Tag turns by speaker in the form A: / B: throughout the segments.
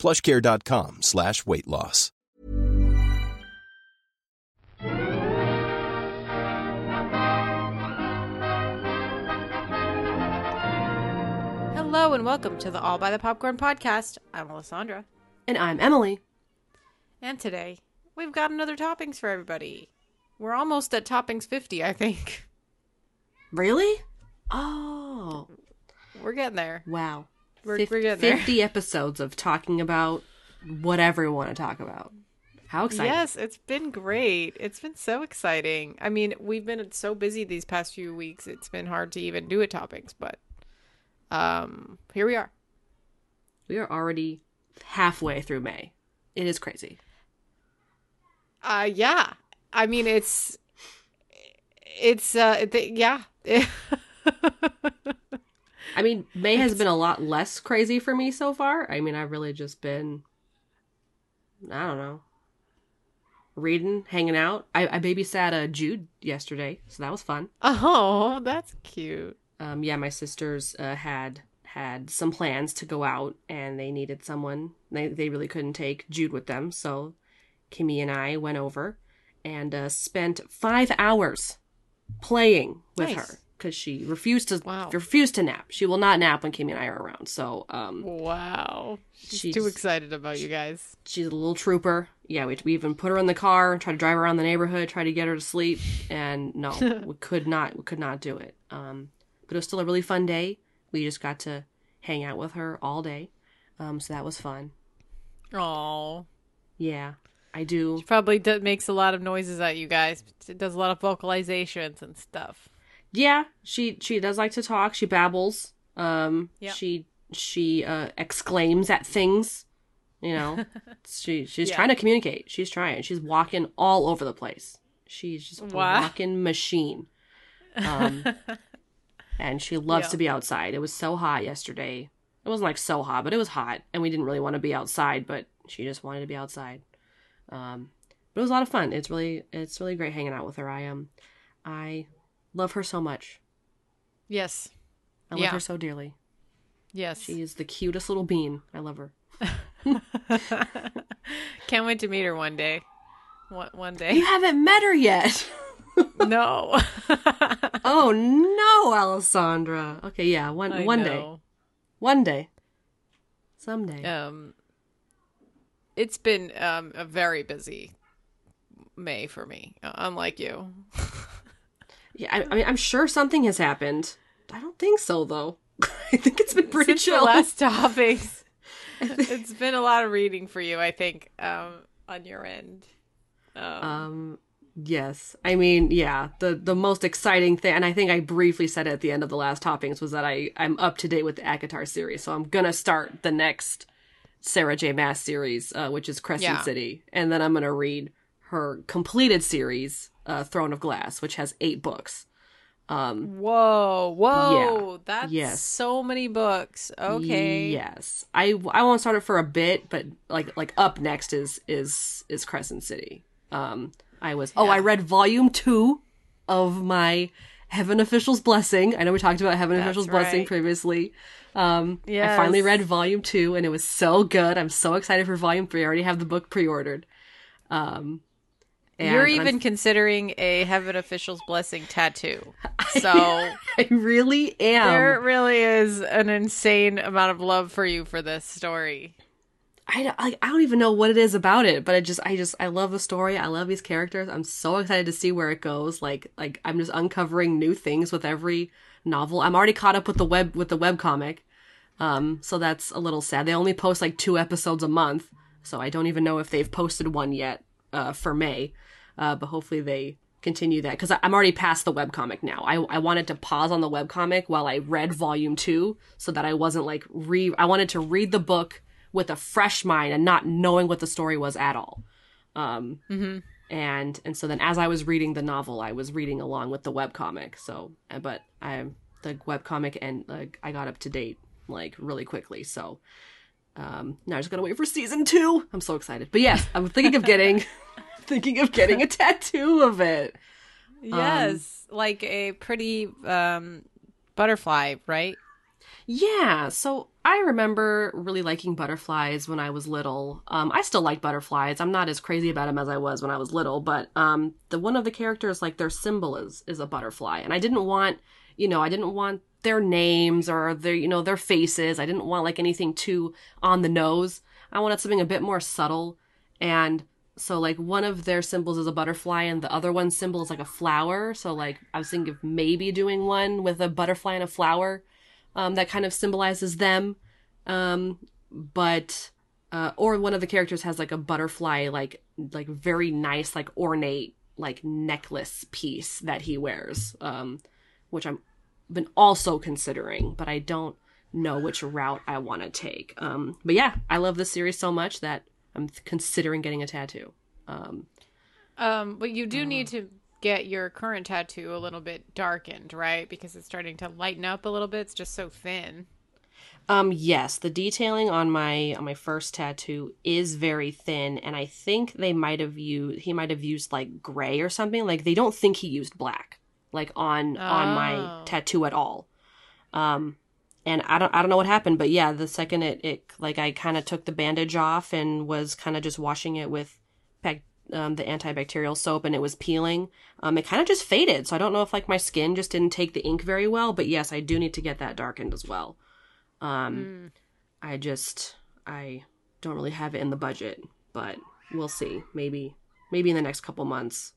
A: plushcare.com slash weight loss.
B: Hello and welcome to the All by the Popcorn podcast. I'm Alessandra.
C: And I'm Emily.
B: And today, we've got another toppings for everybody. We're almost at toppings 50, I think.
C: Really? Oh,
B: We're getting there.
C: wow.
B: We're-
C: Fif-
B: we're getting there.
C: 50 episodes of talking about whatever we want to talk about. How exciting.
B: Yes, it's been great. It's been so exciting. I mean, we've been so busy these past few weeks. It's been hard to even do a toppings, but um here we are.
C: We are already halfway through May. It is crazy.
B: Uh yeah. I mean, it's it's uh th- yeah.
C: I mean, May has been a lot less crazy for me so far. I mean, I've really just been, I don't know, reading, hanging out. I, I babysat uh, Jude yesterday, so that was fun.
B: oh, that's cute.
C: um, yeah, my sisters uh, had had some plans to go out, and they needed someone. They they really couldn't take Jude with them, so Kimmy and I went over and uh, spent five hours playing with
B: Nice.
C: her because she refused to
B: Wow.
C: refused to nap. She will not nap when Kimmy and I are around. So um,
B: Wow. She's,
C: She's-
B: too excited about you guys.
C: she's a little trooper. Yeah, we, we even put her in the car, and try to drive around the neighborhood, try to get her to sleep, and no, we could not, we could not do it. Um, but it was still a really fun day. We just got to hang out with her all day, um, so that was fun.
B: Oh.
C: Yeah, I do.
B: She probably do- makes a lot of noises at you guys. It does a lot of vocalizations and stuff.
C: Yeah, she she does like to talk. She babbles. Um,
B: Yeah.
C: she she uh, exclaims at things. You know, she she's
B: Yeah.
C: trying to communicate. She's trying. She's walking all over the place. She's just a walking machine. Um, and she loves to be outside. It was so hot yesterday. It wasn't like so hot, but it was hot, and we didn't really want to be outside. But she just wanted to be outside. Um, but it was a lot of fun. It's really it's really great hanging out with her. I am, I love her so much.
B: Yes.
C: I love
B: Yeah.
C: her so dearly.
B: Yes.
C: She is the cutest little bean. I love her.
B: Can't wait to meet her one day. One, one day.
C: You haven't met her yet.
B: no.
C: oh no, Alessandra. Okay, yeah, one
B: I
C: one day. One day. Someday.
B: Um, it's been um, a very busy May for me, uh, unlike you.
C: Yeah, I, I mean, I'm sure something has happened. I don't think so though. I think it's been pretty
B: Since
C: chill.
B: the last topics, it's been a lot of reading for you, I think, um, on your end. Um,
C: Um, yes. I mean, yeah. The the most exciting thing, and I think I briefly said it at the end of the last toppings, was that I I'm up to date with the ACOTAR series, so I'm gonna start the next Sarah J. Maas series, uh, which is Crescent
B: Yeah.
C: City, and then I'm gonna read her completed series, uh, Throne of Glass, which has eight books. Um,
B: Whoa, whoa, that's
C: yes.
B: so many books. Okay.
C: Yes, I I won't start it for a bit, but like like up next is is is Crescent City. Um, I was oh I read volume two of my Heaven Official's Blessing. I know we talked about Heaven
B: That's
C: Official's Blessing previously. Um, I finally read volume two, and it was so good. I'm so excited for volume three. I already have the book pre-ordered. Um, and
B: You're
C: I'm-
B: even considering a Heaven Official's Blessing tattoo. So
C: I really am.
B: there really is an insane amount of love for you for this story.
C: I, don't- I, I don't even know what it is about it, but I just I just I love the story. I love these characters. I'm so excited to see where it goes. Like like I'm just uncovering new things with every novel. I'm already caught up with the web with the web comic. Um so that's a little sad. They only post like 2 episodes a month, so I don't even know if they've posted one yet uh for May. Uh but hopefully they continue that cuz I'm already past the web comic now. I I wanted to pause on the web comic while I read volume 2 so that I wasn't like re I wanted to read the book with a fresh mind and not knowing what the story was at all. Um,
B: Mm-hmm.
C: and and so then as I was reading the novel, I was reading along with the webcomic. So, uh, but I the webcomic and like I got up to date like really quickly. So um, now I just gotta wait for season two. I'm so excited. But yes, I'm thinking of getting thinking of getting a tattoo of it.
B: Yes, like a pretty um, butterfly, right?
C: Yeah, so I remember really liking butterflies when I was little. Um, I still like butterflies. I'm not as crazy about them as I was when I was little, but um, the one of the characters, like their symbol is is a butterfly, and I didn't want, you know, I didn't want their names or their, you know, their faces. I didn't want like anything too on the nose. I wanted something a bit more subtle, and so like one of their symbols is a butterfly, and the other one's symbol is like a flower. So like I was thinking of maybe doing one with a butterfly and a flower um, that kind of symbolizes them. Um, but uh, or one of the characters has like a butterfly, like like very nice, like ornate, like necklace piece that he wears, um, which I'm been also considering, but I don't know which route I want to take. Um, but yeah, I love this series so much that I'm considering getting a tattoo. Um,
B: Um, but you do need to get your current tattoo a little bit darkened, right? Because it's starting to lighten up a little bit. It's just so thin.
C: Um yes, the detailing on my on my first tattoo is very thin and I think they might have used he might have used like gray or something. Like they don't think he used black like on on my
B: Oh.
C: tattoo at all. Um and I don't I don't know what happened, but yeah, the second it it like I kind of took the bandage off and was kind of just washing it with bac- um, the antibacterial soap and it was peeling. Um it kind of just faded. So I don't know if like my skin just didn't take the ink very well, but yes, I do need to get that darkened as well. Um
B: Mm.
C: I just I don't really have it in the budget, but we'll see. Maybe maybe in the next couple months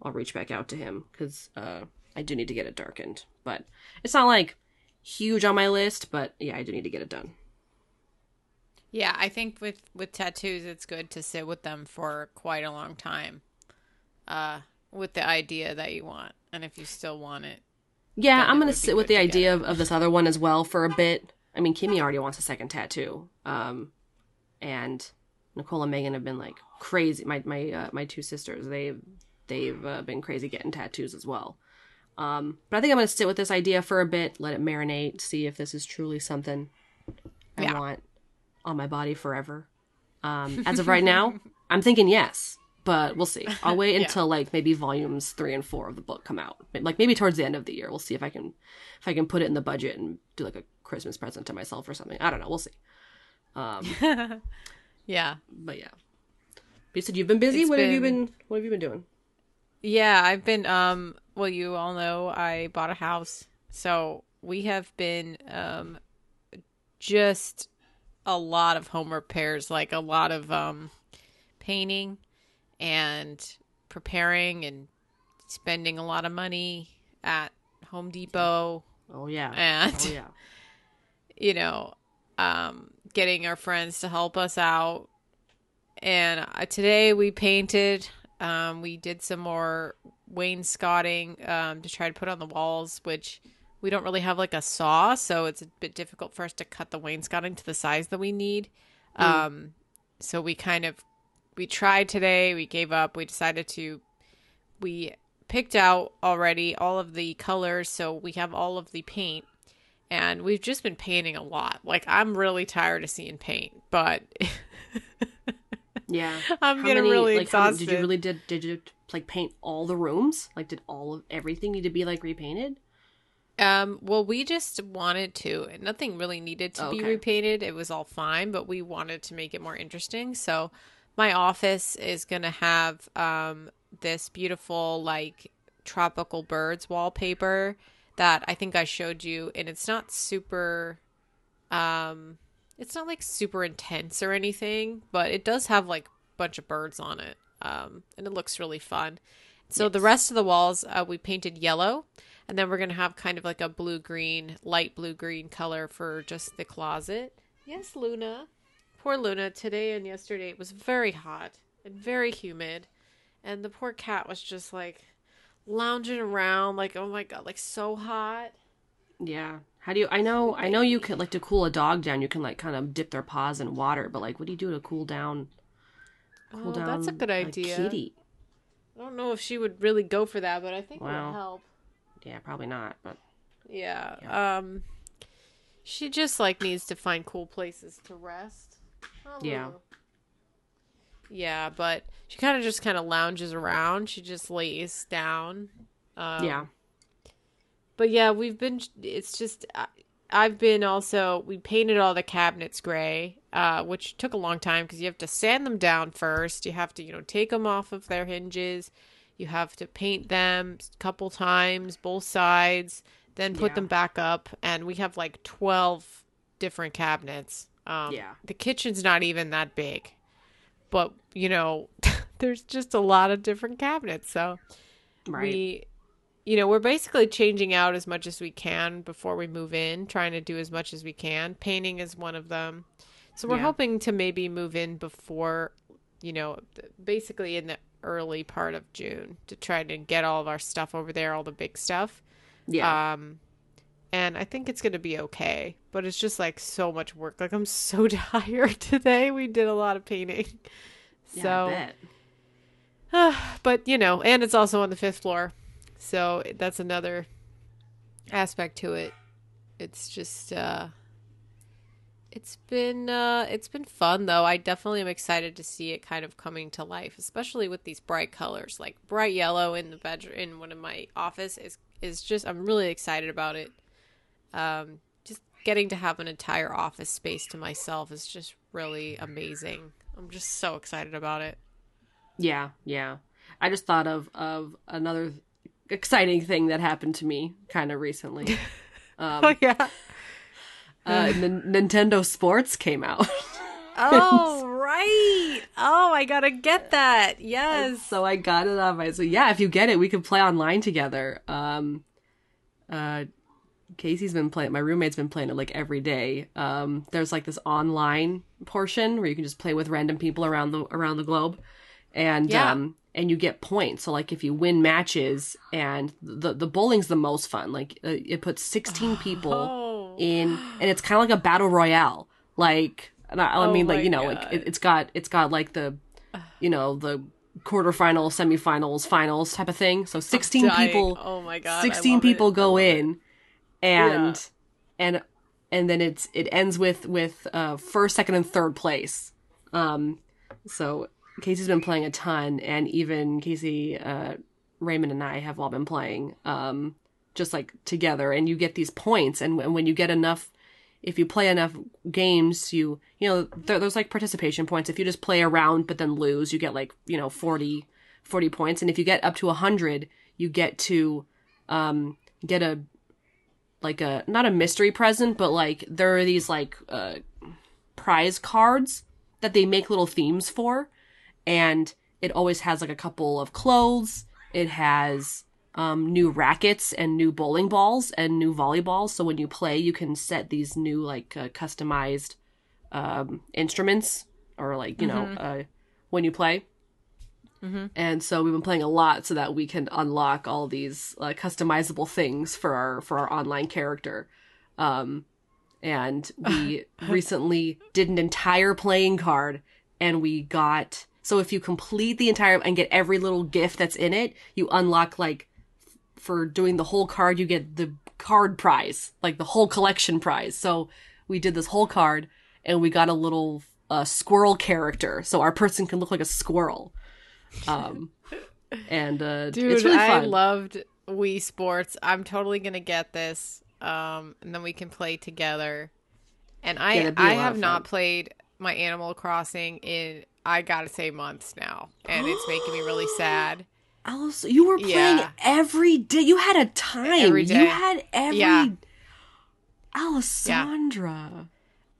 C: I'll reach back out to him cuz uh I do need to get it darkened. But it's not like huge on my list, but yeah, I do need to get it done.
B: Yeah, I think with with tattoos, it's good to sit with them for quite a long time, uh, with the idea that you want, and if you still want it,
C: Yeah, I'm
B: it
C: gonna sit with the idea of, of this other one as well for a bit. I mean, Kimmy already wants a second tattoo, um, and Nicole and Megan have been like crazy. My my uh, my two sisters, they they've uh, been crazy getting tattoos as well. Um, but I think I'm gonna sit with this idea for a bit, let it marinate, see if this is truly something I
B: Yeah.
C: want on my body forever. Um, as of right now, I'm thinking yes, but we'll see. I'll wait
B: Yeah.
C: until like maybe volumes three and four of the book come out. Like maybe towards the end of the year, we'll see if I can if I can put it in the budget and do like a Christmas present to myself or something. I don't know. We'll see. Um,
B: yeah,
C: but yeah. But you said you've been busy.
B: It's
C: what have you
B: been-
C: been? What have you been doing?
B: yeah. I've been um. Well, you all know I bought a house, so we have been um, just a lot of home repairs, like a lot of um, painting and preparing and spending a lot of money at Home Depot
C: Oh yeah.
B: and
C: Oh yeah.
B: you know, um, getting our friends to help us out. And uh, today we painted. Um, we did some more wainscoting um, to try to put on the walls, which we don't really have like a saw, so it's a bit difficult for us to cut the wainscoting to the size that we need. Um, so we kind of we tried today. We gave up. We decided to we picked out already all of the colors, so we have all of the paint and we've just been painting a lot. Like I'm really tired of seeing paint, but
C: Yeah.
B: I'm
C: How
B: getting
C: many-
B: really
C: like, how-
B: exhausted.
C: did you really did did you like paint all the rooms? Like did all of everything need to be like repainted?
B: Um, well, we just wanted to. Nothing really needed to be repainted. It was all fine, but we wanted to make it more interesting. So, my office is going to have um this beautiful like tropical birds wallpaper that I think I showed you and it's not super um it's not like super intense or anything, but it does have like a bunch of birds on it. Um and it looks really fun. So the rest of the walls uh, we painted yellow and then we're going to have kind of like a blue green, light blue green color for just the closet. Yes, Luna. Poor Luna. Today and yesterday it was very hot and very humid. And the poor cat was just like lounging around, like, oh my God, like so hot.
C: Yeah. How do you? I know. I know you can like to cool a dog down. You can like kind of dip their paws in water, but like, what do you do to cool down? cool
B: Oh,
C: down.
B: that's a good
C: a
B: idea.
C: kitty.
B: I don't know if she would really go for that, but I think it would help.
C: Yeah, probably not. But
B: Yeah. Um she just like needs to find cool places to rest.
C: Yeah.
B: Yeah, but she kind of just kind of lounges around. She just lays down. Um,
C: yeah,
B: But yeah, we've been. It's just I've been also. We painted all the cabinets gray, uh, which took a long time because you have to sand them down first. You have to you know take them off of their hinges. You have to paint them a couple times, both sides, then put
C: Yeah.
B: them back up. And we have like twelve different cabinets. Um,
C: Yeah.
B: The kitchen's not even that big, but you know, there's just a lot of different cabinets. So
C: right.
B: we you know we're basically changing out as much as we can before we move in trying to do as much as we can. Painting is one of them. So we're
C: Yeah.
B: hoping to maybe move in before you know basically in the early part of june to try to get all of our stuff over there all the big stuff.
C: Yeah,
B: um and i think it's going to be okay but it's just like so much work. Like i'm so tired today. We did a lot of painting.
C: Yeah,
B: so
C: I bet.
B: but you know, and it's also on the fifth floor, so that's another aspect to it. It's just, uh, it's been, uh, it's been fun though. I definitely am excited to see it kind of coming to life, especially with these bright colors, like bright yellow in the bedroom in one of my office is is just. I'm really excited about it. Um, just getting to have an entire office space to myself is just really amazing. I'm just so excited about it.
C: Yeah, yeah. I just thought of of another exciting thing that happened to me kind of recently. Um,
B: Oh yeah.
C: uh, N- Nintendo Sports came out,
B: Oh right. Oh, I gotta get that. Yes.
C: so I got it on my. So yeah, if you get it, we can play online together. Um, uh, Casey's been playing. My roommate's been playing it like every day. Um, there's like this online portion where you can just play with random people around the around the globe, and
B: Yeah.
C: um, and you get points. So like if you win matches, and the the bowling's the most fun. Like uh, it puts 16 people
B: Oh.
C: in, and it's kind of like a battle royale. Like, and I, I
B: Oh
C: mean, like you know,
B: God.
C: like it, it's got it's got like the, you know, the quarterfinals, semifinals, finals type of thing. So 16 people.
B: Oh my god.
C: 16 people
B: it.
C: Go
B: love it.
C: in and and and then it's it ends with with uh first second and third place um so casey's been playing a ton and even casey uh raymond and i have all been playing um just like together. And you get these points and when when you get enough if you play enough games you you know there, there's like participation points. If you just play around but then lose you get like you know 40 40 points. And if you get up to 100 you get to um get a like a not a mystery present but like there are these like uh prize cards that they make little themes for and it always has like a couple of clothes. It has um, new rackets and new bowling balls and new volleyballs. So when you play you can set these new like uh, customized um, instruments or like you know uh, when you play. And so we've been playing a lot so that we can unlock all these uh, customizable things for our for our online character. Um, and we recently did an entire playing card, and we got so if you complete the entire and get every little gift that's in it, you unlock like for doing the whole card, you get the card prize, like the whole collection prize. So we did this whole card, and we got a little uh, squirrel character, so our person can look like a squirrel um and uh
B: Dude,
C: it's really
B: I loved Wii Sports. I'm totally gonna get this. Um, and then we can play together. And I
C: Yeah, that'd be a
B: I have not played my Animal Crossing in I gotta say months now, and it's making me really sad.
C: Alice, you were playing
B: Yeah.
C: every day you had a time
B: Every
C: you had every
B: Yeah.
C: alessandra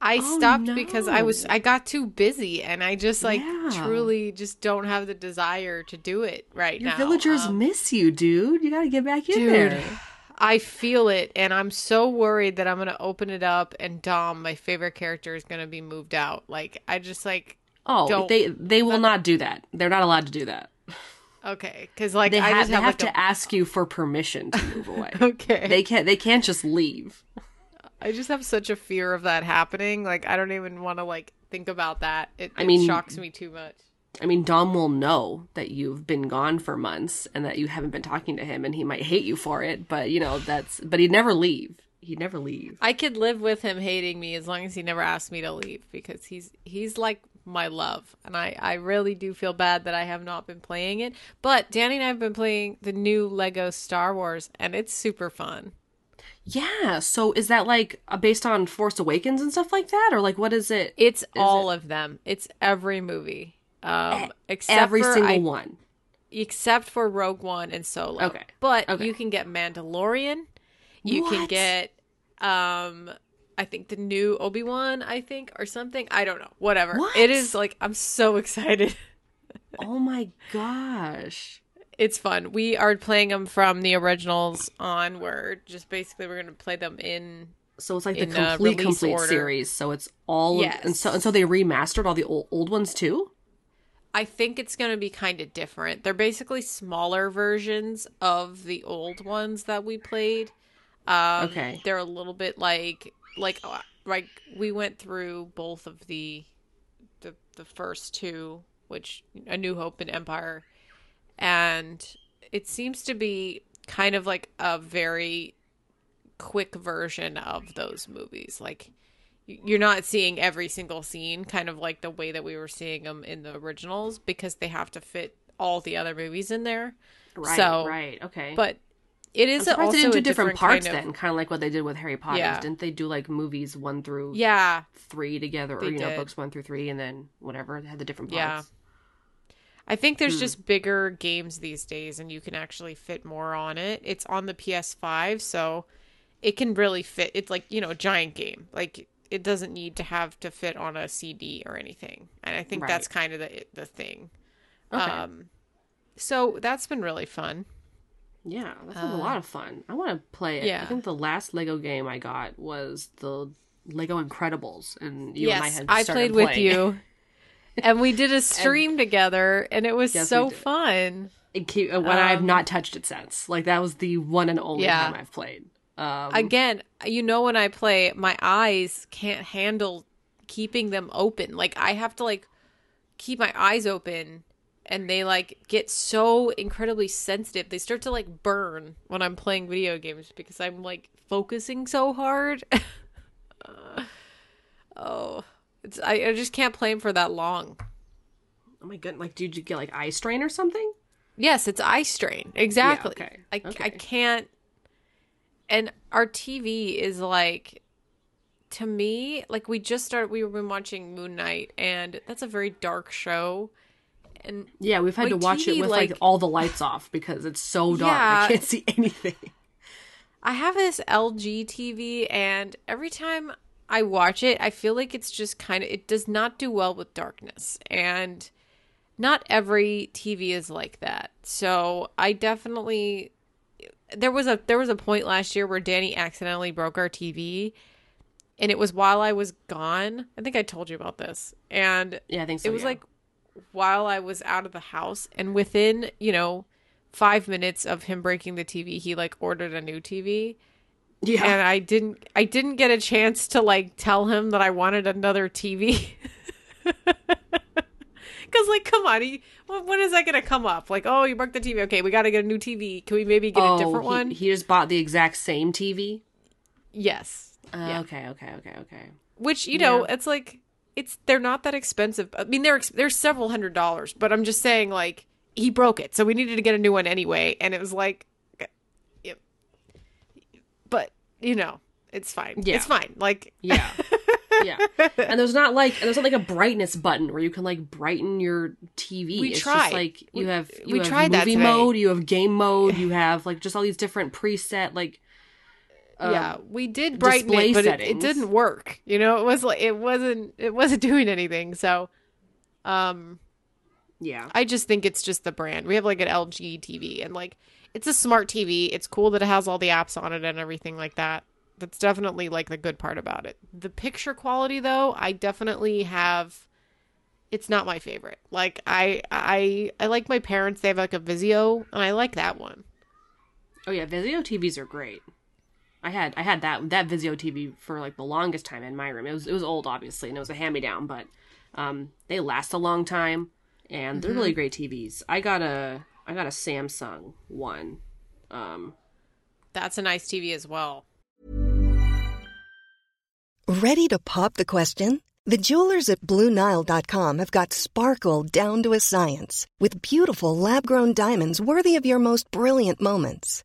B: I
C: Oh,
B: stopped because I was. I got too busy, and I just like
C: Yeah.
B: truly just don't have the desire to do it right
C: your
B: now.
C: villagers
B: Um,
C: miss you dude you gotta get back in
B: Dude,
C: there
B: I feel it, and I'm so worried that I'm gonna open it up and Dom, my favorite character, is gonna be moved out. Like I just like
C: oh
B: don't-
C: they they will not do that they're not allowed to do that
B: okay, because like
C: they,
B: I
C: ha-
B: just
C: they
B: have,
C: have
B: like
C: to
B: a-
C: ask you for permission to move away
B: okay.
C: they can't they can't just leave
B: I just have such a fear of that happening. Like I don't even want to like think about that. It,
C: I
B: it
C: mean-
B: shocks me too much.
C: I mean, Dom will know that you've been gone for months and that you haven't been talking to him, and he might hate you for it. But you know, that's but he'd never leave. He'd never leave.
B: I could live with him hating me as long as he never asked me to leave because he's he's like my love, and I I really do feel bad that I have not been playing it. But Danny and I have been playing the new Lego Star Wars, and it's super fun.
C: Yeah. So is that like uh, based on Force Awakens and stuff like that, or like what is it?
B: It's all of them. It's every movie. Um, except
C: Every single
B: I-
C: one.
B: except for Rogue One and Solo.
C: Okay.
B: But
C: Okay.
B: you can get Mandalorian. You can get um I think the new Obi-Wan, I think, or something. I don't know. Whatever.
C: What?
B: It is like I'm so excited.
C: Oh my gosh.
B: It's fun. We are playing them from the originals onward. Just basically we're gonna play them in
C: So it's like the
B: uh,
C: complete complete
B: order.
C: series. So it's all of, and so and so they remastered all the old old ones too.
B: I think it's going to be kind of different. They're basically smaller versions of the old ones that we played. Um,
C: Okay.
B: They're a little bit like like uh, like we went through both of the the the first two, which A New Hope and Empire, and it seems to be kind of like a very quick version of those movies. Like you're not seeing every single scene kind of like the way that we were seeing them in the originals because they have to fit all the other movies in there.
C: Right.
B: So-
C: right. Okay.
B: But it
C: I'm
B: is also
C: they didn't do
B: a
C: different,
B: different
C: parts
B: kind of,
C: then, kind of like what they did with Harry Potter.
B: Yeah.
C: Didn't they do like movies one through
B: Yeah,
C: three together, or you know, books one through three, and then whatever they had the different
B: Yeah. I think
C: Hmm.
B: there's just bigger games these days and you can actually fit more on it. It's on the PS5, so it can really fit. It's like, you know, a giant game. Like it doesn't need to have to fit on a CD or anything. And I think that's kind of the the thing.
C: Okay.
B: Um so that's been really fun.
C: Yeah, that sounds a lot of fun. I want to play it. I
B: Uh,
C: think the last Lego game I got was the Lego Incredibles, and you and I
B: yes,
C: had
B: I, played with you. and we did a stream together and it was
C: Yes,
B: so fun.
C: It keep, when I've
B: Um,
C: not touched it since. Like that was the one and only
B: Yeah.
C: time I've played. Um,
B: Again, you know when I play, my eyes can't handle keeping them open. Like I have to like keep my eyes open and they like get so incredibly sensitive. They start to like burn when I'm playing video games because I'm like focusing so hard. oh, it's I, I just can't play them for that long.
C: oh my goodness! Like, did you get like eye strain or something?
B: Yes, it's eye strain. Exactly.
C: okay,
B: I,
C: okay.
B: I can't. And our TV is like, to me, like we just started, we were been watching Moon Knight, and that's a very dark show. And
C: Yeah, we've had
B: My
C: to watch it with like,
B: like-
C: all the lights off because it's so dark. I can't see anything.
B: I have this LG TV, and every time I watch it, I feel like it's just kind of, it does not do well with darkness. And not every TV is like that. So I definitely, there was a, there was a point last year where Danny accidentally broke our TV. And it was while I was gone. I think I told you about this. And
C: Yeah, I think so.
B: it was
C: yeah.
B: like while I was out of the house, and within you know five minutes of him breaking the TV, he like ordered a new TV,
C: yeah,
B: and I didn't I didn't get a chance to like tell him that I wanted another TV. Cause like, come on, he, when when is that gonna come up? Like, oh, you broke the TV. Okay, we got to get a new TV. Can we maybe get
C: oh,
B: a different
C: he,
B: one?
C: He just bought the exact same TV.
B: yes.
C: Uh,
B: Yeah.
C: Okay, okay, okay, okay.
B: Which you know,
C: Yeah.
B: it's like it's they're not that expensive. I mean, they're they're several hundred dollars, but I'm just saying like he broke it, so we needed to get a new one anyway, and it was like, yep. but you know, it's fine.
C: Yeah.
B: It's fine. Like,
C: Yeah. yeah. And there's not like and there's not like a brightness button where you can like brighten your TV.
B: We
C: it's
B: tried.
C: just like you have you
B: we
C: have
B: tried
C: movie mode, you have game mode, you have like just all these different preset like um,
B: yeah, we did brighten it, but it, it didn't work. You know, it was like it wasn't it wasn't doing anything. So, um,
C: yeah.
B: I just think it's just the brand. We have like an LG TV and like it's a smart TV. It's cool that it has all the apps on it and everything like that. That's definitely like the good part about it. The picture quality though, I definitely have it's not my favorite. Like I I I like my parents, they have like a Vizio and I like that one.
C: Oh yeah, Vizio TVs are great. I had I had that that Vizio TV for like the longest time in my room. It was it was old obviously and it was a hand me down, but um they last a long time and they're really great TVs. I got a I got a Samsung one. Um,
B: That's a nice TV as well.
D: Ready to pop the question? The jewelers at BlueNile.com have got sparkle down to a science with beautiful lab grown diamonds worthy of your most brilliant moments.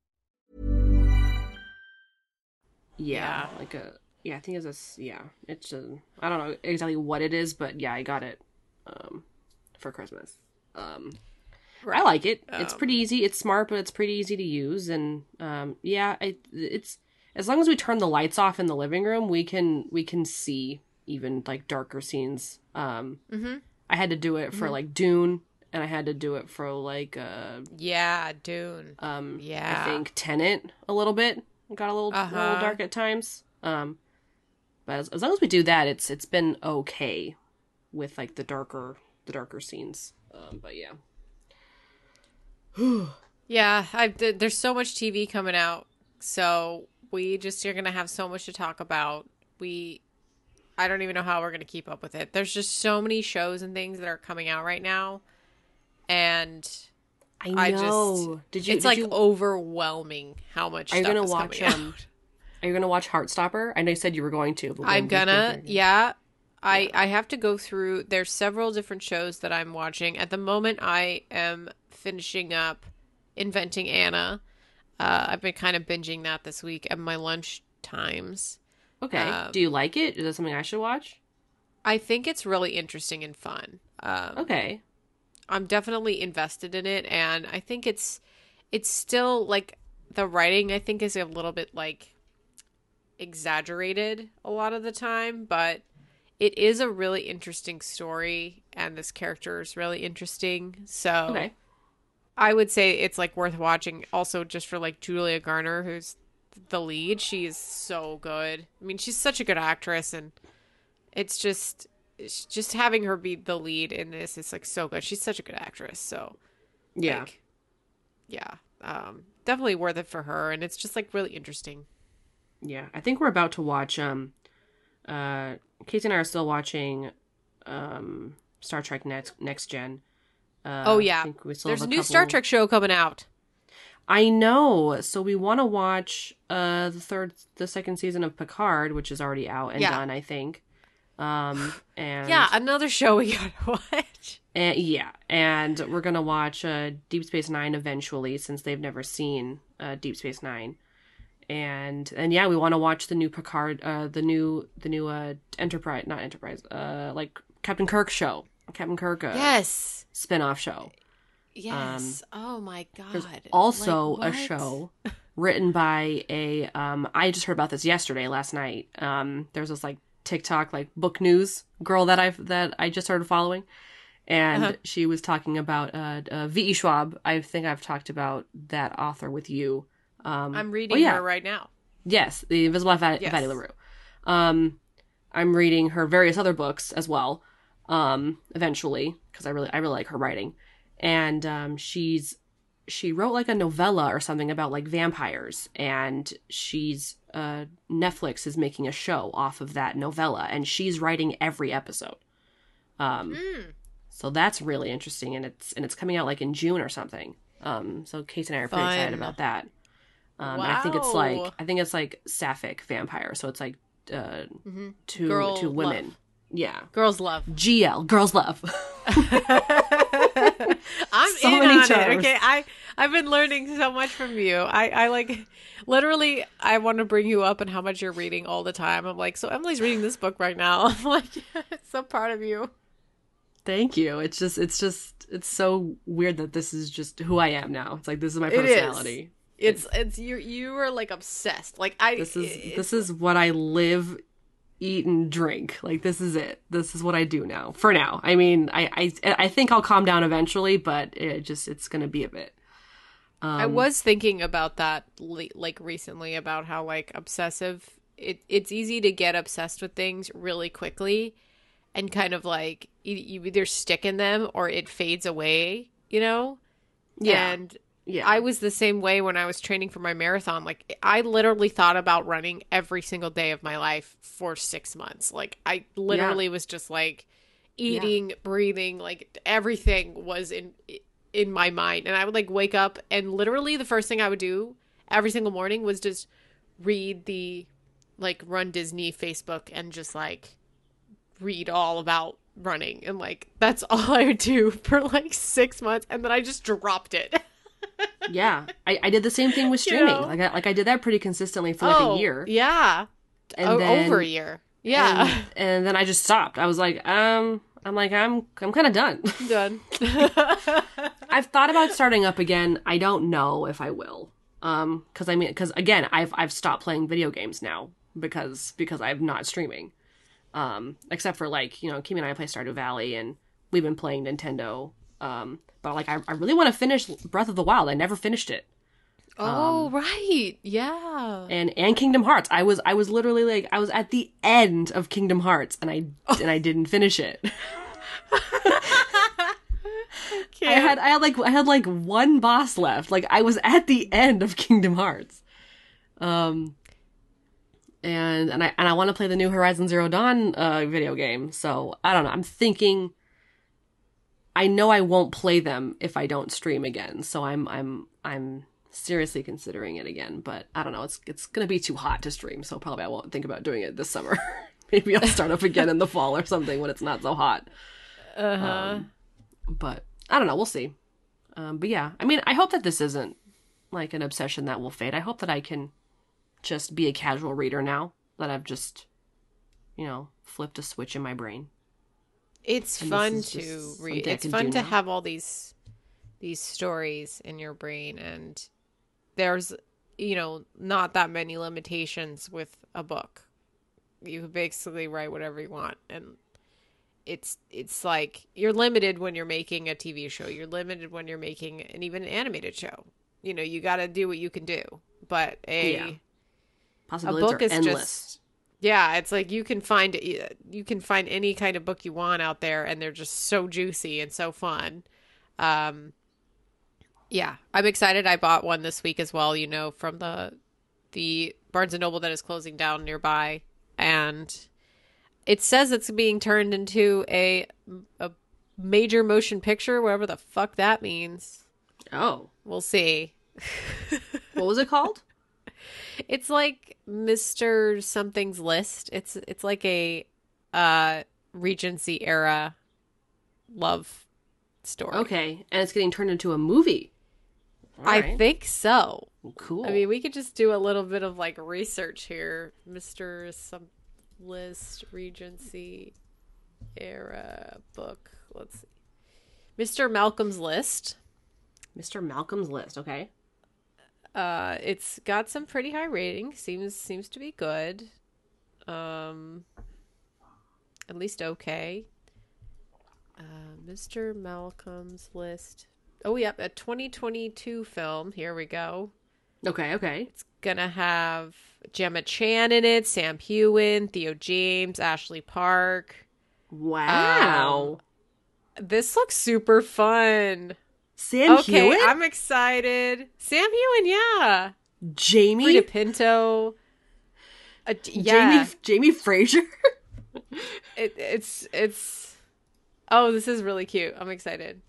C: Yeah,
B: Yeah.
C: like a yeah. I think it's a yeah. It's a I don't know exactly what it is, but yeah, I got it um for Christmas. Um, I like it. it's
B: Um,
C: pretty easy. It's smart, but it's pretty easy to use. And um, yeah, it, it's as long as we turn the lights off in the living room, we can we can see even like darker scenes. Um,
B: Mm-hmm.
C: I had to do it for like Dune, and I had to do it for like uh,
B: Yeah, Dune.
C: um,
B: Yeah.
C: I think Tenet a little bit. It got a little, a little
B: Uh-huh.
C: dark at times. Um, but as, as long as we do that, it's it's been okay with like the darker the darker scenes. Um, but yeah.
B: Yeah, I th- there's so much TV coming out, so we just are gonna have so much to talk about. We, I don't even know how we're gonna keep up with it. There's just so many shows and things that are coming out right now, and
C: I
B: I
C: know.
B: just
C: did you?
B: it's
C: did
B: like
C: you,
B: overwhelming how much.
C: Are you gonna watch um? Are you gonna watch Heartstopper? I know you said you were going to. But
B: I'm gonna, yeah. I I have to go through. There's several different shows that I'm watching at the moment. I am finishing up Inventing Anna. Uh, I've been kind of binging that this week at my lunch times.
C: Okay.
B: um,
C: do you like it? Is that something I should watch?
B: I think it's really interesting and fun. Um,
C: Okay.
B: I'm definitely invested in it, and I think it's it's still like the writing. I think is a little bit like exaggerated a lot of the time, but it is a really interesting story, and this character is really interesting. So
C: Okay.
B: I would say it's like worth watching. Also, just for like Julia Garner, who's the lead, she's so good. I mean, she's such a good actress, and it's just just having her be the lead in this is like so good. She's such a good actress. So
C: Yeah.
B: like, yeah, um, definitely worth it for her, and it's just like really interesting.
C: Yeah, I think we're about to watch. Um, uh, Casey and I are still watching, um, Star Trek Next Next Gen. Uh,
B: oh
C: I
B: yeah,
C: think we still
B: there's
C: have
B: a new Star Trek show coming out.
C: I know. So we want to watch uh the third, the second season of Picard, which is already out and
B: Yeah.
C: done, I think. Um, and
B: Yeah, another show we gotta watch.
C: and, yeah, and we're gonna watch uh Deep Space Nine eventually, since they've never seen uh Deep Space Nine. And and yeah, we want to watch the new Picard, uh, the new the new uh Enterprise, not Enterprise, uh, like Captain Kirk show, Captain Kirk, uh,
B: yes,
C: spin-off show.
B: yes. oh my god.
C: There's also
B: Like,
C: a show written by a um I just heard about this yesterday last night. Um there's this like TikTok like book news girl that I've that I just started following and
B: Uh-huh.
C: she was talking about uh, uh V.E. Schwab. I think I've talked about that author with you. Um
B: I'm
C: well,
B: reading
C: yeah.
B: her right now.
C: Yes, The Invisible Life of
B: Yes.
C: Addie LaRue. Um, I'm reading her various other books as well. Um, eventually, because I really, I really like her writing, and um, she's she wrote like a novella or something about like vampires, and she's uh Netflix is making a show off of that novella, and she's writing every episode. Um,
B: Mm.
C: so that's really interesting, and it's and it's coming out like in June or something. Um, so Kate and I are pretty excited about that. Um, and I think it's like I think it's like sapphic vampire, so it's like uh,
B: Mhm.
C: two
B: Girl
C: two women.
B: love.
C: Yeah,
B: Girls love.
C: GL girls love.
B: I'm
C: So
B: in on
C: charms.
B: it. Okay, I I've been learning so much from you. I, I like literally I want to bring you up and how much you're reading all the time. I'm like, so Emily's reading this book right now. I'm like, so proud of you.
C: Thank you. It's just it's just it's so weird that this is just who I am now. It's like this is my personality.
B: It's it's you you are like obsessed. Like I
C: This is this is what I live, eat, and drink. Like this is it. This is what I do now. For now. I mean, I I I think I'll calm down eventually, but it just it's gonna be a bit.
B: I
C: Um,
B: was thinking about that like recently about how like obsessive it it's easy to get obsessed with things really quickly and kind of like you, either stick in them or it fades away, you know?
C: Yeah.
B: And
C: yeah.
B: I was the same way when I was training for my marathon. Like I literally thought about running every single day of my life for 6 months. Like I literally was just like eating, breathing, like everything was in in my mind. And I would like wake up and literally the first thing I would do every single morning was just read the like Run Disney Facebook and just like read all about running and like that's all I would do for like 6 months and then I just dropped it.
C: yeah. I, I did the same thing with
B: You
C: streaming.
B: know?
C: Like I, like I did that pretty consistently for like a year.
B: Oh, Yeah.
C: and
B: O-
C: then,
B: over a year. Yeah.
C: and, and then I just stopped. I was like, um, I'm like, I'm, I'm kind of done.
B: Done.
C: I've thought about starting up again. I don't know if I will. Um, because I mean, because again, I've I've stopped playing video games now because because I'm not streaming. Um, except for like you know, Kimmy and I play Stardew Valley, and we've been playing Nintendo. Um, but like I, I really want to finish Breath of the Wild. I never finished it.
B: oh, right. Yeah.
C: and and Kingdom Hearts. I was I was literally like I was at the end of Kingdom Hearts and I and I didn't finish it. I had I had like I had like one boss left. Like I was at the end of Kingdom Hearts. Um and and I and I want to play the new Horizon Zero Dawn uh video game. So, I don't know. I'm thinking I know I won't play them if I don't stream again. So I'm I'm I'm seriously considering it again, but I don't know. It's it's going to be too hot to stream, so probably I won't think about doing it this summer. Maybe I'll start up again in the fall or something when it's not so hot.
B: Uh-huh.
C: Um, but I don't know. We'll see. Um, but yeah, I mean, I hope that this isn't like an obsession that will fade. I hope that I can just be a casual reader now that I've just, you know, flipped a switch in my brain.
B: it's
C: and
B: fun to read. It's fun to
C: now.
B: have all these these stories in your brain and there's you know not that many limitations with a book. You basically write whatever you want and it's it's like you're limited when you're making a TV show. You're limited when you're making an even an animated show. You know, you got to do what you can do. But a
C: Yeah.
B: a book
C: are
B: is
C: endless.
B: just yeah it's like you can find you can find any kind of book you want out there and they're just so juicy and so fun um yeah i'm excited i bought one this week as well you know from the the barnes and noble that is closing down nearby and it says it's being turned into a a major motion picture whatever the fuck that means
C: Oh,
B: we'll see
C: what was it called?
B: It's like Mr. Something's List. It's it's like a uh Regency era love story.
C: okay, and it's getting turned into a movie. All
B: I
C: right.
B: think so.
C: cool.
B: I mean, we could just do a little bit of like research here. Mr. Some List Regency era book. Let's see. Mr. Malcolm's List.
C: Mr. Malcolm's List. Okay.
B: Uh, it's got some pretty high ratings. Seems seems to be good. Um, at least okay. Uh, Mr. Malcolm's list. Oh, yep, a 2022 film. Here we go.
C: Okay. Okay.
B: It's gonna have Gemma Chan in it, Sam Heughan, Theo James, Ashley Park.
C: Wow.
B: This looks super fun.
C: Sam
B: okay,
C: Heughan,
B: I'm excited. Sam Heughan, yeah.
C: Jamie,
B: Pinto. Uh, yeah,
C: Jamie, Jamie Fraser.
B: it, it's it's. Oh, this is really cute. I'm excited.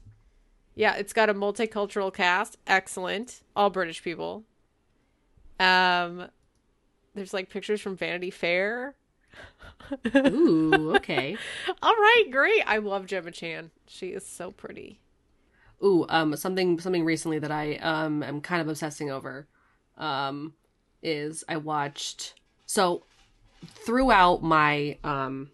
B: Yeah, it's got a multicultural cast. Excellent, all British people. Um, there's like pictures from Vanity Fair.
C: Ooh. Okay.
B: All right, great. I love Gemma Chan. She is so pretty.
C: ooh, um, something something recently that I um am kind of obsessing over, um, is I watched so throughout my um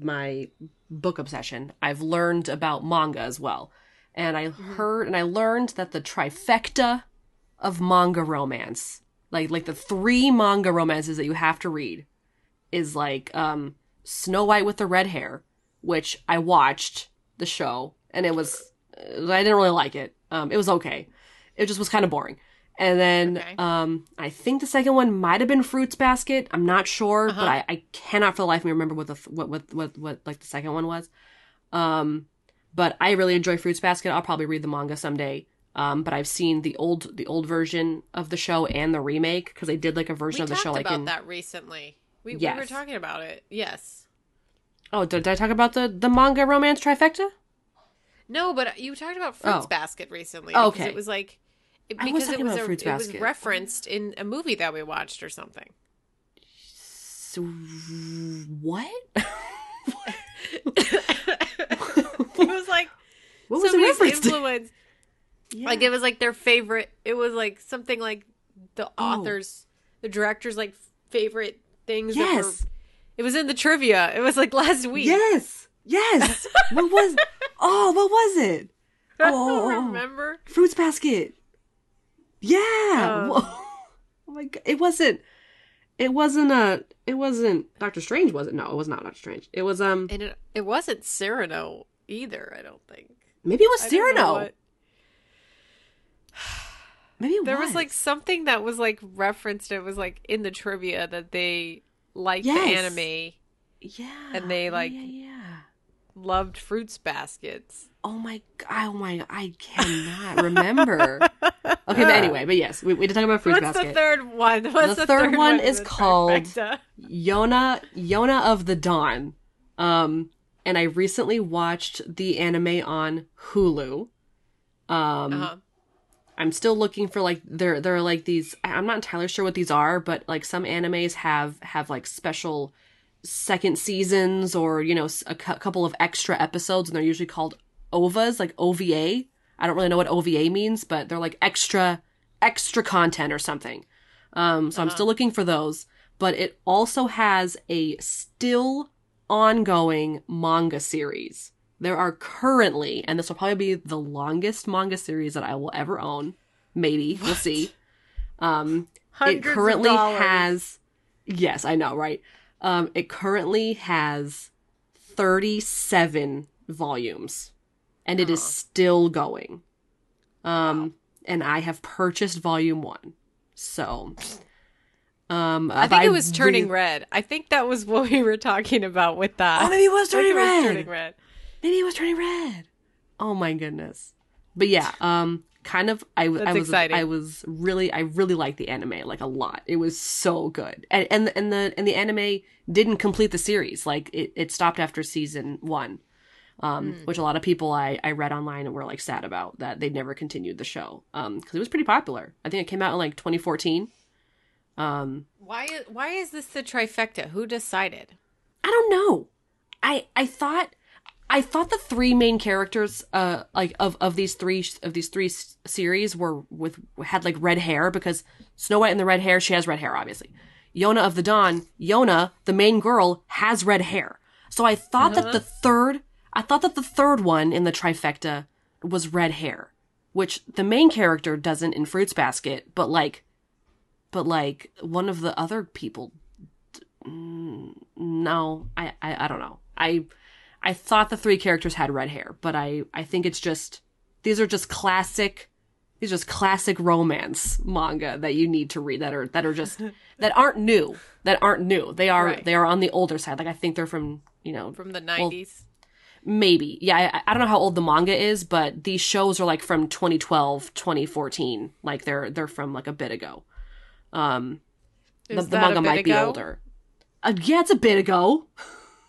C: my book obsession, I've learned about manga as well, and I heard and I learned that the trifecta of manga romance, like like the three manga romances that you have to read, is like um Snow White with the red hair, which I watched the show and it was I didn't really like it. Um, it was okay. It just was kind of boring. And then
B: Okay.
C: um, I think the second one might have been Fruits Basket. I'm not sure, but I, I cannot for the life of me remember what the th- what, what what what like the second one was. Um, but I really enjoy Fruits Basket. I'll probably read the manga someday. Um, but I've seen the old the old version of the show and the remake because they did like a version
B: We
C: of the show like
B: about
C: in
B: that recently. We, we were talking about it. Yes.
C: oh did, did I talk about the the manga romance trifecta?
B: No, but you talked about Fruits
C: Oh.
B: Basket recently.
C: Okay.
B: Because it was like. It,
C: I was
B: because it was, a,
C: Fruits
B: it was referenced in a movie that we watched or something.
C: So, what?
B: it was like
C: What was it
B: somebody's
C: referenced?
B: influence. Like it was like their favorite. It was like something like the
C: Oh.
B: authors, the director's like favorite things. that were-
C: Yes.
B: it was in the trivia. It was like last week.
C: Yes. Yes. what was? Oh, what was it?
B: I
C: Oh.
B: don't remember.
C: Fruits basket. Yeah.
B: Um.
C: Oh my god! It wasn't. It wasn't a. It wasn't Doctor Strange. Was it? No, it was not Doctor Strange. It was um.
B: And it, it wasn't Cyrano either. I don't think.
C: Maybe it was
B: I don't know
C: Cyrano.
B: what-
C: Maybe
B: There
C: was.
B: was like something that was like referenced. It was like in the trivia that they liked
C: Yes.
B: the anime,
C: Yeah.
B: and they, like-
C: Yeah. yeah.
B: loved fruits baskets.
C: Oh my god! Oh my! I cannot remember. okay, but anyway, but yes, we, we did talk about fruits Baskets.
B: What's
C: basket.
B: the third one? What's
C: The third one
B: in
C: is called-
B: trifecta?
C: Yona Yona of the Dawn. Um and I recently watched the anime on Hulu. Um
B: Uh-huh.
C: I'm still looking for like there there are like these I'm not entirely sure what these are, but like some animes have have like special second seasons or you know a cou- couple of extra episodes and they're usually called OVAs like OVA. I don't really know what OVA means, but they're like extra extra content or something. Um so I'm still looking for those, but it also has a still ongoing manga series. There are currently, and this will probably be the longest manga series that I will ever own. Maybe we'll see. Um,
B: Hundreds
C: it currently has. Yes, I know, right? Um, it currently has thirty-seven volumes, and it is still going. Um, and I have purchased volume one, so. Um,
B: I think it was turning red. I think that was what we were talking about with that.
C: Oh, maybe it was
B: I think
C: turning
B: it was turning red.
C: Maybe it was turning red. Oh my goodness. But yeah, um kind of I, w- I
B: That's
C: was
B: exciting.
C: I was really I really liked the anime like a lot. It was so good. And and, and the and the anime didn't complete the series. Like it, it stopped after season 1. Um
B: Hmm.
C: which a lot of people I I read online and were like sad about that they never continued the show. Um cuz it was pretty popular. I think it came out in like 2014. Um
B: Why? Why is this the trifecta? Who decided?
C: I don't know. I I thought I thought the three main characters uh like of of these three of these three s- series were with had like red hair because Snow White and the red hair she has red hair obviously. Yona of the Dawn, Yona, the main girl has red hair. So I thought that the third I thought that the third one in the trifecta was red hair, which the main character doesn't in Fruits Basket, but like but like one of the other people no, I, I I don't know. I I thought the three characters had red hair, but I I think it's just these are just classic these are just classic romance manga that you need to read that are that are just that aren't new that aren't new. They are
B: Right.
C: they are on the older side. Like I think they're from you know
B: From the nineties.
C: maybe yeah I, I don't know how old the manga is, but these shows are like from 2012 2014. Like they're they're from like a bit ago. Um, the,
B: Is
C: the manga might be older. Uh, yeah, it's a bit ago.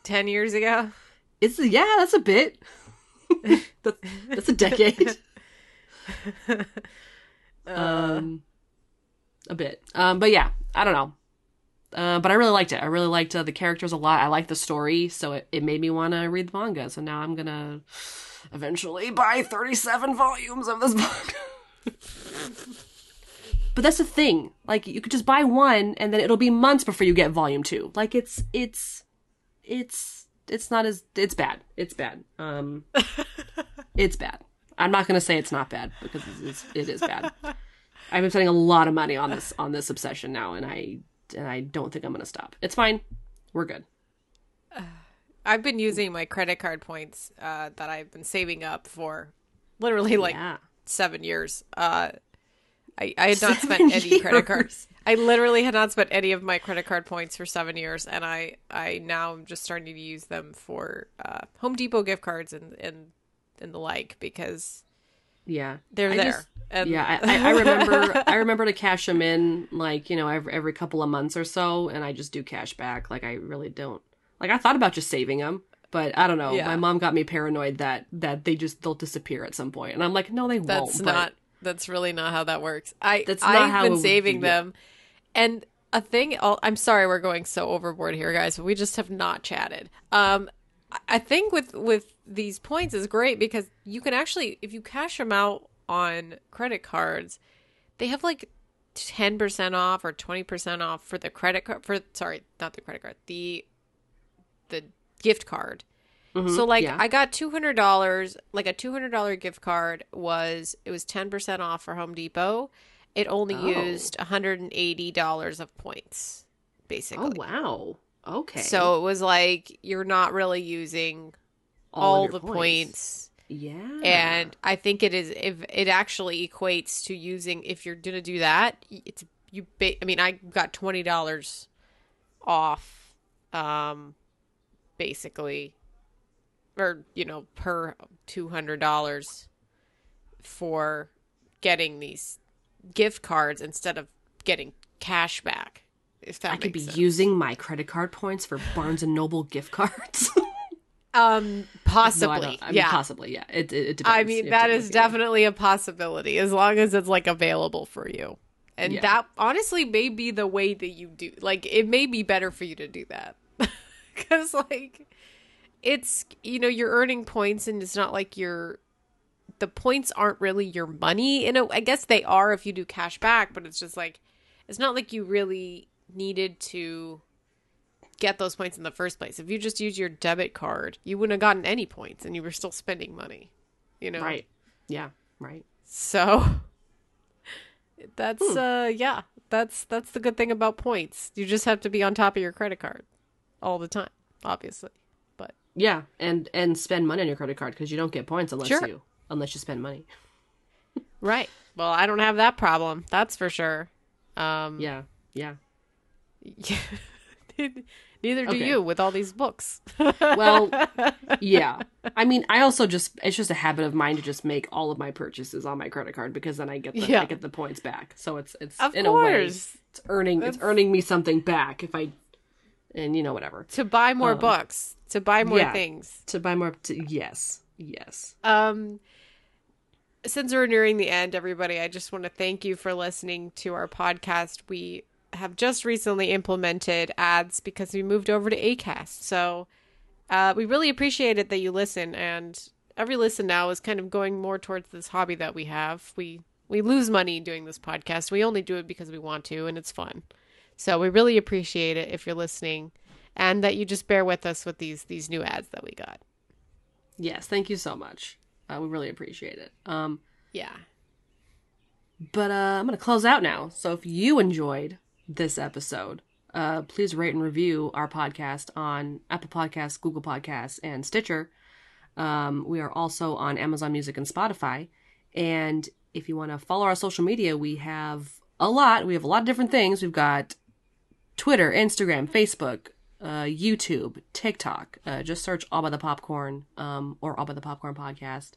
B: Ten years ago.
C: It's yeah, that's a bit. that's, that's a decade. um, a bit. Um, but yeah, I don't know. Uh, but I really liked it. I really liked uh, the characters a lot. I liked the story, so it, it made me want to read the manga. So now I'm gonna eventually buy 37 volumes of this book. but that's the thing. Like you could just buy one, and then it'll be months before you get volume two. Like it's it's it's it's not as it's bad. It's bad. Um, it's bad. I'm not gonna say it's not bad because it's, it is bad. I've been spending a lot of money on this on this obsession now, and I and I don't think I'm gonna stop. It's fine. We're good.
B: I've been using my credit card points uh, that I've been saving up for literally like
C: Yeah.
B: seven years. Uh, I, I had not spent any credit cards. I literally had not spent any of my credit card points for seven years, and I I now am just starting to use them for uh, Home Depot gift cards and and and the like because
C: Yeah,
B: they're
C: I
B: there.
C: just-
B: and
C: yeah, I, I remember. I remember to cash them in, like you know, every, every couple of months or so, and I just do cash back. Like I really don't. Like I thought about just saving them, but I don't know.
B: Yeah.
C: My mom got me paranoid that that they just they'll disappear at some point, and I'm like, no, they
B: that's
C: won't. but-
B: not that's really not how that works. I
C: That's not
B: i've been saving them. And a thing I'll, i'm sorry we're going so overboard here guys but we just have not chatted. Um I- i think with with these points is great because you can actually if you cash them out on credit cards they have like 10% off or 20% off for the credit card for sorry not the credit card the the gift card so like
C: yeah.
B: I got two hundred dollars, like a two hundred dollar gift card was it was ten percent off for Home Depot. It only
C: Oh.
B: used one hundred and eighty dollars of points, basically.
C: Oh wow. Okay.
B: So it was like you're not really using
C: All
B: all, the
C: points.
B: points.
C: yeah.
B: And I think it is if it actually equates to using if you're gonna do that, it's you. I mean, I got twenty dollars off, um, basically, or you know, per two hundred dollars for getting these gift cards instead of getting cash back. If that
C: I could be
B: sense.
C: using my credit card points for Barnes and Noble gift cards.
B: um
C: No, I
B: possibly,
C: don't- mean,
B: yeah.
C: possibly, yeah. It, it, it depends.
B: I mean, that is definitely a possibility as long as it's like available for you. And
C: Yeah.
B: that honestly may be the way that you do. Like, it may be better for you to do that. Because, like, it's, you know, you're earning points and it's not like you're, the points aren't really your money. You know, I guess they are if you do cash back, but it's just like, it's not like you really needed to get those points in the first place. If you just used your debit card, you wouldn't have gotten any points and you were still spending money. You know?
C: Right. Yeah. Right.
B: So that's
C: Hmm.
B: uh yeah, that's that's the good thing about points. You just have to be on top of your credit card all the time, obviously.
C: Yeah, and and spend money on your credit card because you don't get points unless
B: Sure.
C: you unless you spend money.
B: right. Well, I don't have that problem. That's for sure. Um
C: Yeah. Yeah.
B: Neither do
C: Okay.
B: you with all these books.
C: Well, yeah. I mean, I also just it's just a habit of mine to just make all of my purchases on my credit card because then I get the
B: Yeah.
C: I get the points back. So it's it's
B: Of
C: in a way it's earning it's earning me something back if I and you know whatever.
B: to buy more books, to buy more
C: yeah.
B: things.
C: To buy more to, yes. Yes.
B: Um, since we're nearing the end, everybody, I just want to thank you for listening to our podcast. We have just recently implemented ads because we moved over to Acast. So uh, we really appreciate it that you listen, and every listen now is kind of going more towards this hobby that we have. We we lose money doing this podcast. We only do it because we want to, and it's fun. So we really appreciate it if you're listening, and that you just bear with us with these these new ads that we got.
C: Yes, thank you so much. Uh, we really appreciate it. Um
B: Yeah.
C: But uh, I'm going to close out now. So if you enjoyed this episode, uh, please rate and review our podcast on Apple Podcasts, Google Podcasts, and Stitcher. Um, we are also on Amazon Music and Spotify. And if you want to follow our social media, we have a lot. We have a lot of different things. We've got Twitter, Instagram, Facebook, uh, YouTube, TikTok. Uh, just search All by the Popcorn um, or All by the Popcorn Podcast.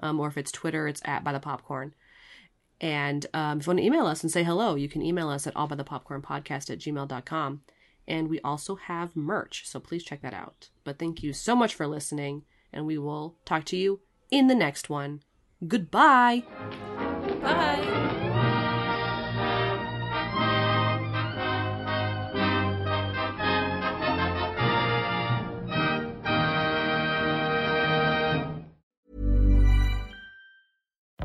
C: Um, or if it's Twitter, it's at by the popcorn. And um, if you want to email us and say hello, you can email us at allbythepopcornpodcast at gmail.com. And we also have merch, so please check that out. But thank you so much for listening, and we will talk to you in the next one. Goodbye.
B: Bye.